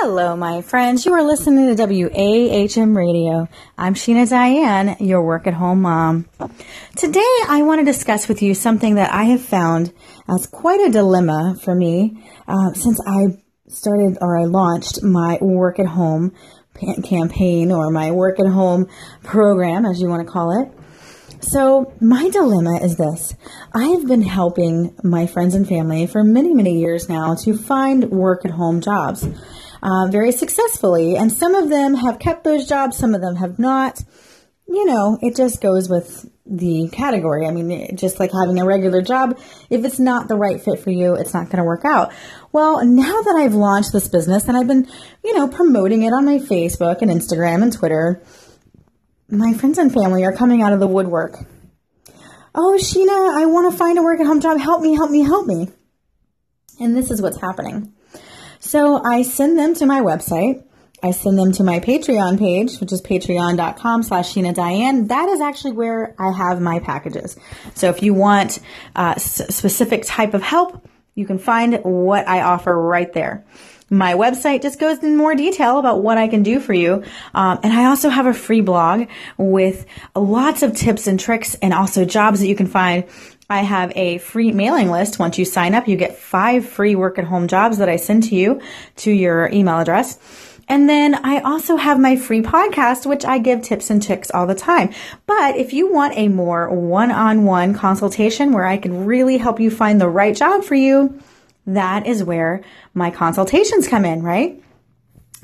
Hello, my friends. You are listening to WAHM Radio. I'm Sheena Diane, your work at home mom. Today, I want to discuss with you something that I have found as quite a dilemma for me uh, since I started or I launched my work at home campaign or my work at home program, as you want to call it. So, my dilemma is this I have been helping my friends and family for many, many years now to find work at home jobs uh, very successfully. And some of them have kept those jobs, some of them have not. You know, it just goes with the category. I mean, just like having a regular job, if it's not the right fit for you, it's not going to work out. Well, now that I've launched this business and I've been, you know, promoting it on my Facebook and Instagram and Twitter, my friends and family are coming out of the woodwork. Oh, Sheena, I want to find a work at home job. Help me, help me, help me. And this is what's happening. So I send them to my website. I send them to my Patreon page, which is patreon.com slash Sheena Diane. That is actually where I have my packages. So if you want a uh, specific type of help, you can find what I offer right there. My website just goes in more detail about what I can do for you. Um, and I also have a free blog with lots of tips and tricks and also jobs that you can find I have a free mailing list. Once you sign up, you get five free work at home jobs that I send to you to your email address. And then I also have my free podcast, which I give tips and tricks all the time. But if you want a more one-on-one consultation where I can really help you find the right job for you, that is where my consultations come in, right?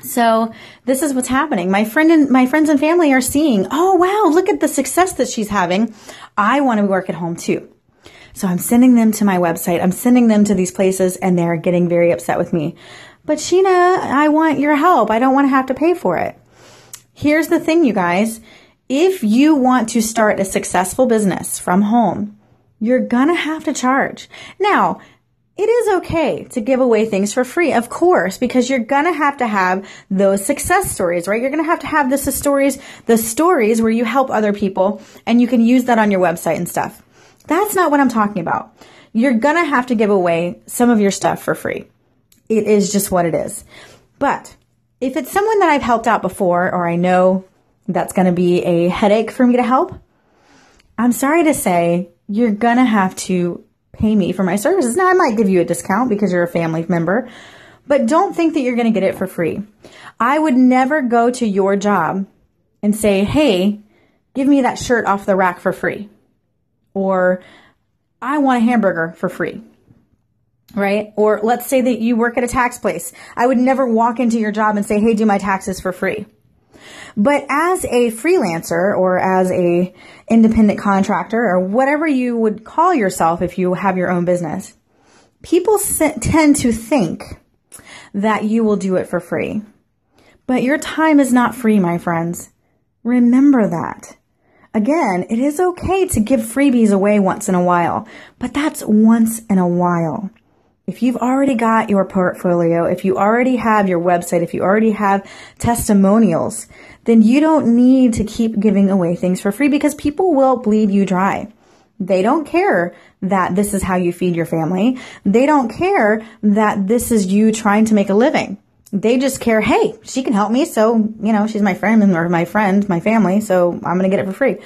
So this is what's happening. My friend and my friends and family are seeing, oh wow, look at the success that she's having. I want to work at home too. So I'm sending them to my website. I'm sending them to these places and they're getting very upset with me. But Sheena, I want your help. I don't want to have to pay for it. Here's the thing, you guys. If you want to start a successful business from home, you're gonna have to charge. Now, it is okay to give away things for free, of course, because you're gonna have to have those success stories, right? You're gonna have to have the stories, the stories where you help other people and you can use that on your website and stuff. That's not what I'm talking about. You're going to have to give away some of your stuff for free. It is just what it is. But if it's someone that I've helped out before, or I know that's going to be a headache for me to help, I'm sorry to say you're going to have to pay me for my services. Now, I might give you a discount because you're a family member, but don't think that you're going to get it for free. I would never go to your job and say, hey, give me that shirt off the rack for free or I want a hamburger for free. Right? Or let's say that you work at a tax place. I would never walk into your job and say, Hey, do my taxes for free. But as a freelancer or as a independent contractor or whatever you would call yourself if you have your own business, people tend to think that you will do it for free. But your time is not free, my friends. Remember that. Again, it is okay to give freebies away once in a while, but that's once in a while. If you've already got your portfolio, if you already have your website, if you already have testimonials, then you don't need to keep giving away things for free because people will bleed you dry. They don't care that this is how you feed your family. They don't care that this is you trying to make a living. They just care, hey, she can help me, so, you know, she's my friend or my friend, my family, so I'm going to get it for free.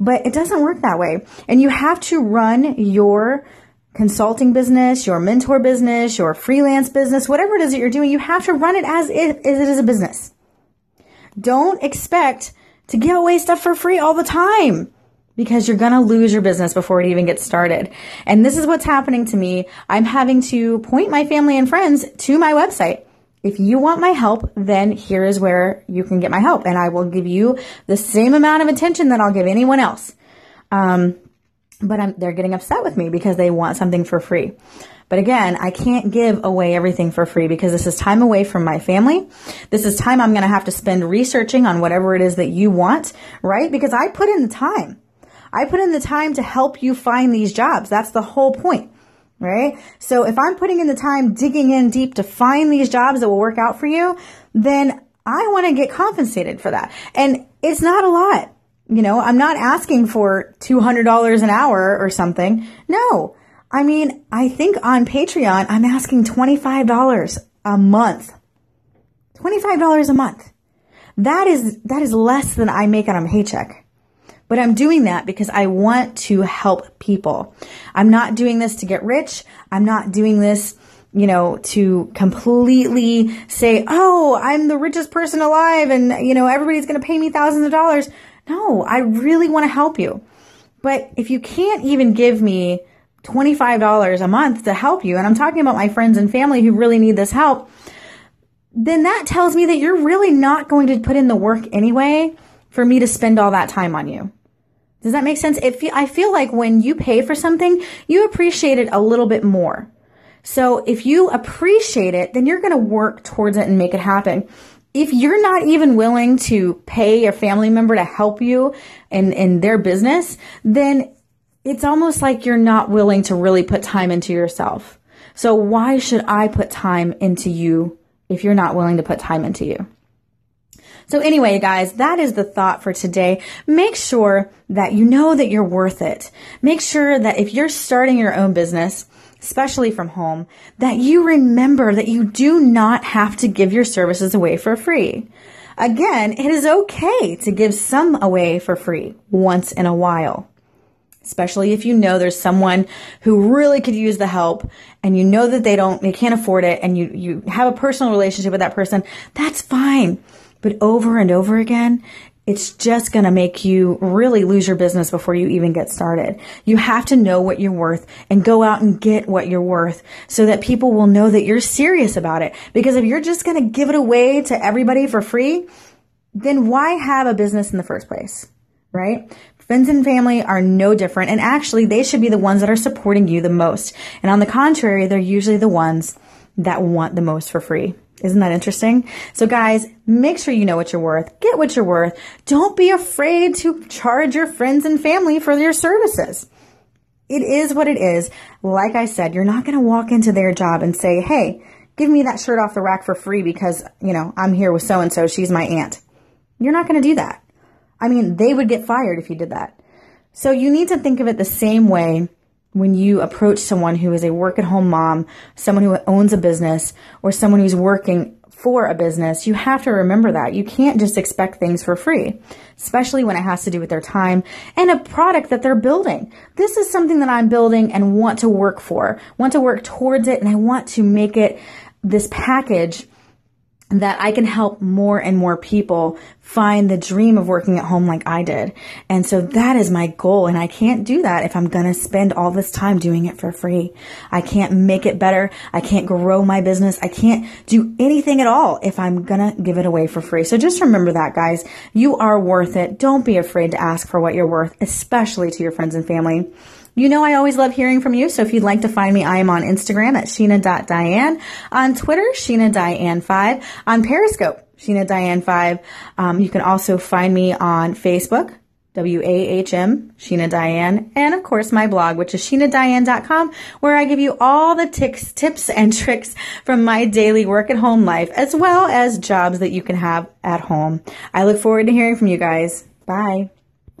But it doesn't work that way. And you have to run your consulting business, your mentor business, your freelance business, whatever it is that you're doing, you have to run it as if as it is a business. Don't expect to give away stuff for free all the time because you're going to lose your business before it even gets started. And this is what's happening to me. I'm having to point my family and friends to my website if you want my help, then here is where you can get my help. And I will give you the same amount of attention that I'll give anyone else. Um, but I'm, they're getting upset with me because they want something for free. But again, I can't give away everything for free because this is time away from my family. This is time I'm going to have to spend researching on whatever it is that you want, right? Because I put in the time. I put in the time to help you find these jobs. That's the whole point right? So if I'm putting in the time digging in deep to find these jobs that will work out for you, then I want to get compensated for that. And it's not a lot. You know, I'm not asking for $200 an hour or something. No. I mean, I think on Patreon, I'm asking $25 a month. $25 a month. That is, that is less than I make on a paycheck. But I'm doing that because I want to help people. I'm not doing this to get rich. I'm not doing this, you know, to completely say, Oh, I'm the richest person alive and, you know, everybody's going to pay me thousands of dollars. No, I really want to help you. But if you can't even give me $25 a month to help you, and I'm talking about my friends and family who really need this help, then that tells me that you're really not going to put in the work anyway for me to spend all that time on you. Does that make sense? If I feel like when you pay for something, you appreciate it a little bit more. So if you appreciate it, then you're going to work towards it and make it happen. If you're not even willing to pay a family member to help you in, in their business, then it's almost like you're not willing to really put time into yourself. So why should I put time into you if you're not willing to put time into you? So anyway, guys, that is the thought for today. Make sure that you know that you're worth it. Make sure that if you're starting your own business, especially from home, that you remember that you do not have to give your services away for free. Again, it is okay to give some away for free once in a while. Especially if you know there's someone who really could use the help and you know that they don't, they can't afford it and you, you have a personal relationship with that person, that's fine. But over and over again, it's just going to make you really lose your business before you even get started. You have to know what you're worth and go out and get what you're worth so that people will know that you're serious about it. Because if you're just going to give it away to everybody for free, then why have a business in the first place? Right? Friends and family are no different. And actually, they should be the ones that are supporting you the most. And on the contrary, they're usually the ones that want the most for free. Isn't that interesting? So guys, make sure you know what you're worth. Get what you're worth. Don't be afraid to charge your friends and family for your services. It is what it is. Like I said, you're not going to walk into their job and say, Hey, give me that shirt off the rack for free because, you know, I'm here with so and so. She's my aunt. You're not going to do that. I mean, they would get fired if you did that. So you need to think of it the same way when you approach someone who is a work at home mom, someone who owns a business, or someone who's working for a business, you have to remember that. You can't just expect things for free, especially when it has to do with their time and a product that they're building. This is something that I'm building and want to work for, want to work towards it, and I want to make it this package that I can help more and more people find the dream of working at home like I did. And so that is my goal. And I can't do that if I'm going to spend all this time doing it for free. I can't make it better. I can't grow my business. I can't do anything at all if I'm going to give it away for free. So just remember that, guys. You are worth it. Don't be afraid to ask for what you're worth, especially to your friends and family. You know I always love hearing from you, so if you'd like to find me, I am on Instagram at sheena.diane, on Twitter, sheena 5 on Periscope, sheena 5 Um, you can also find me on Facebook, W-A-H-M, Sheena Diane, and of course my blog, which is sheenadiane.com, where I give you all the tics, tips and tricks from my daily work at home life, as well as jobs that you can have at home. I look forward to hearing from you guys. Bye.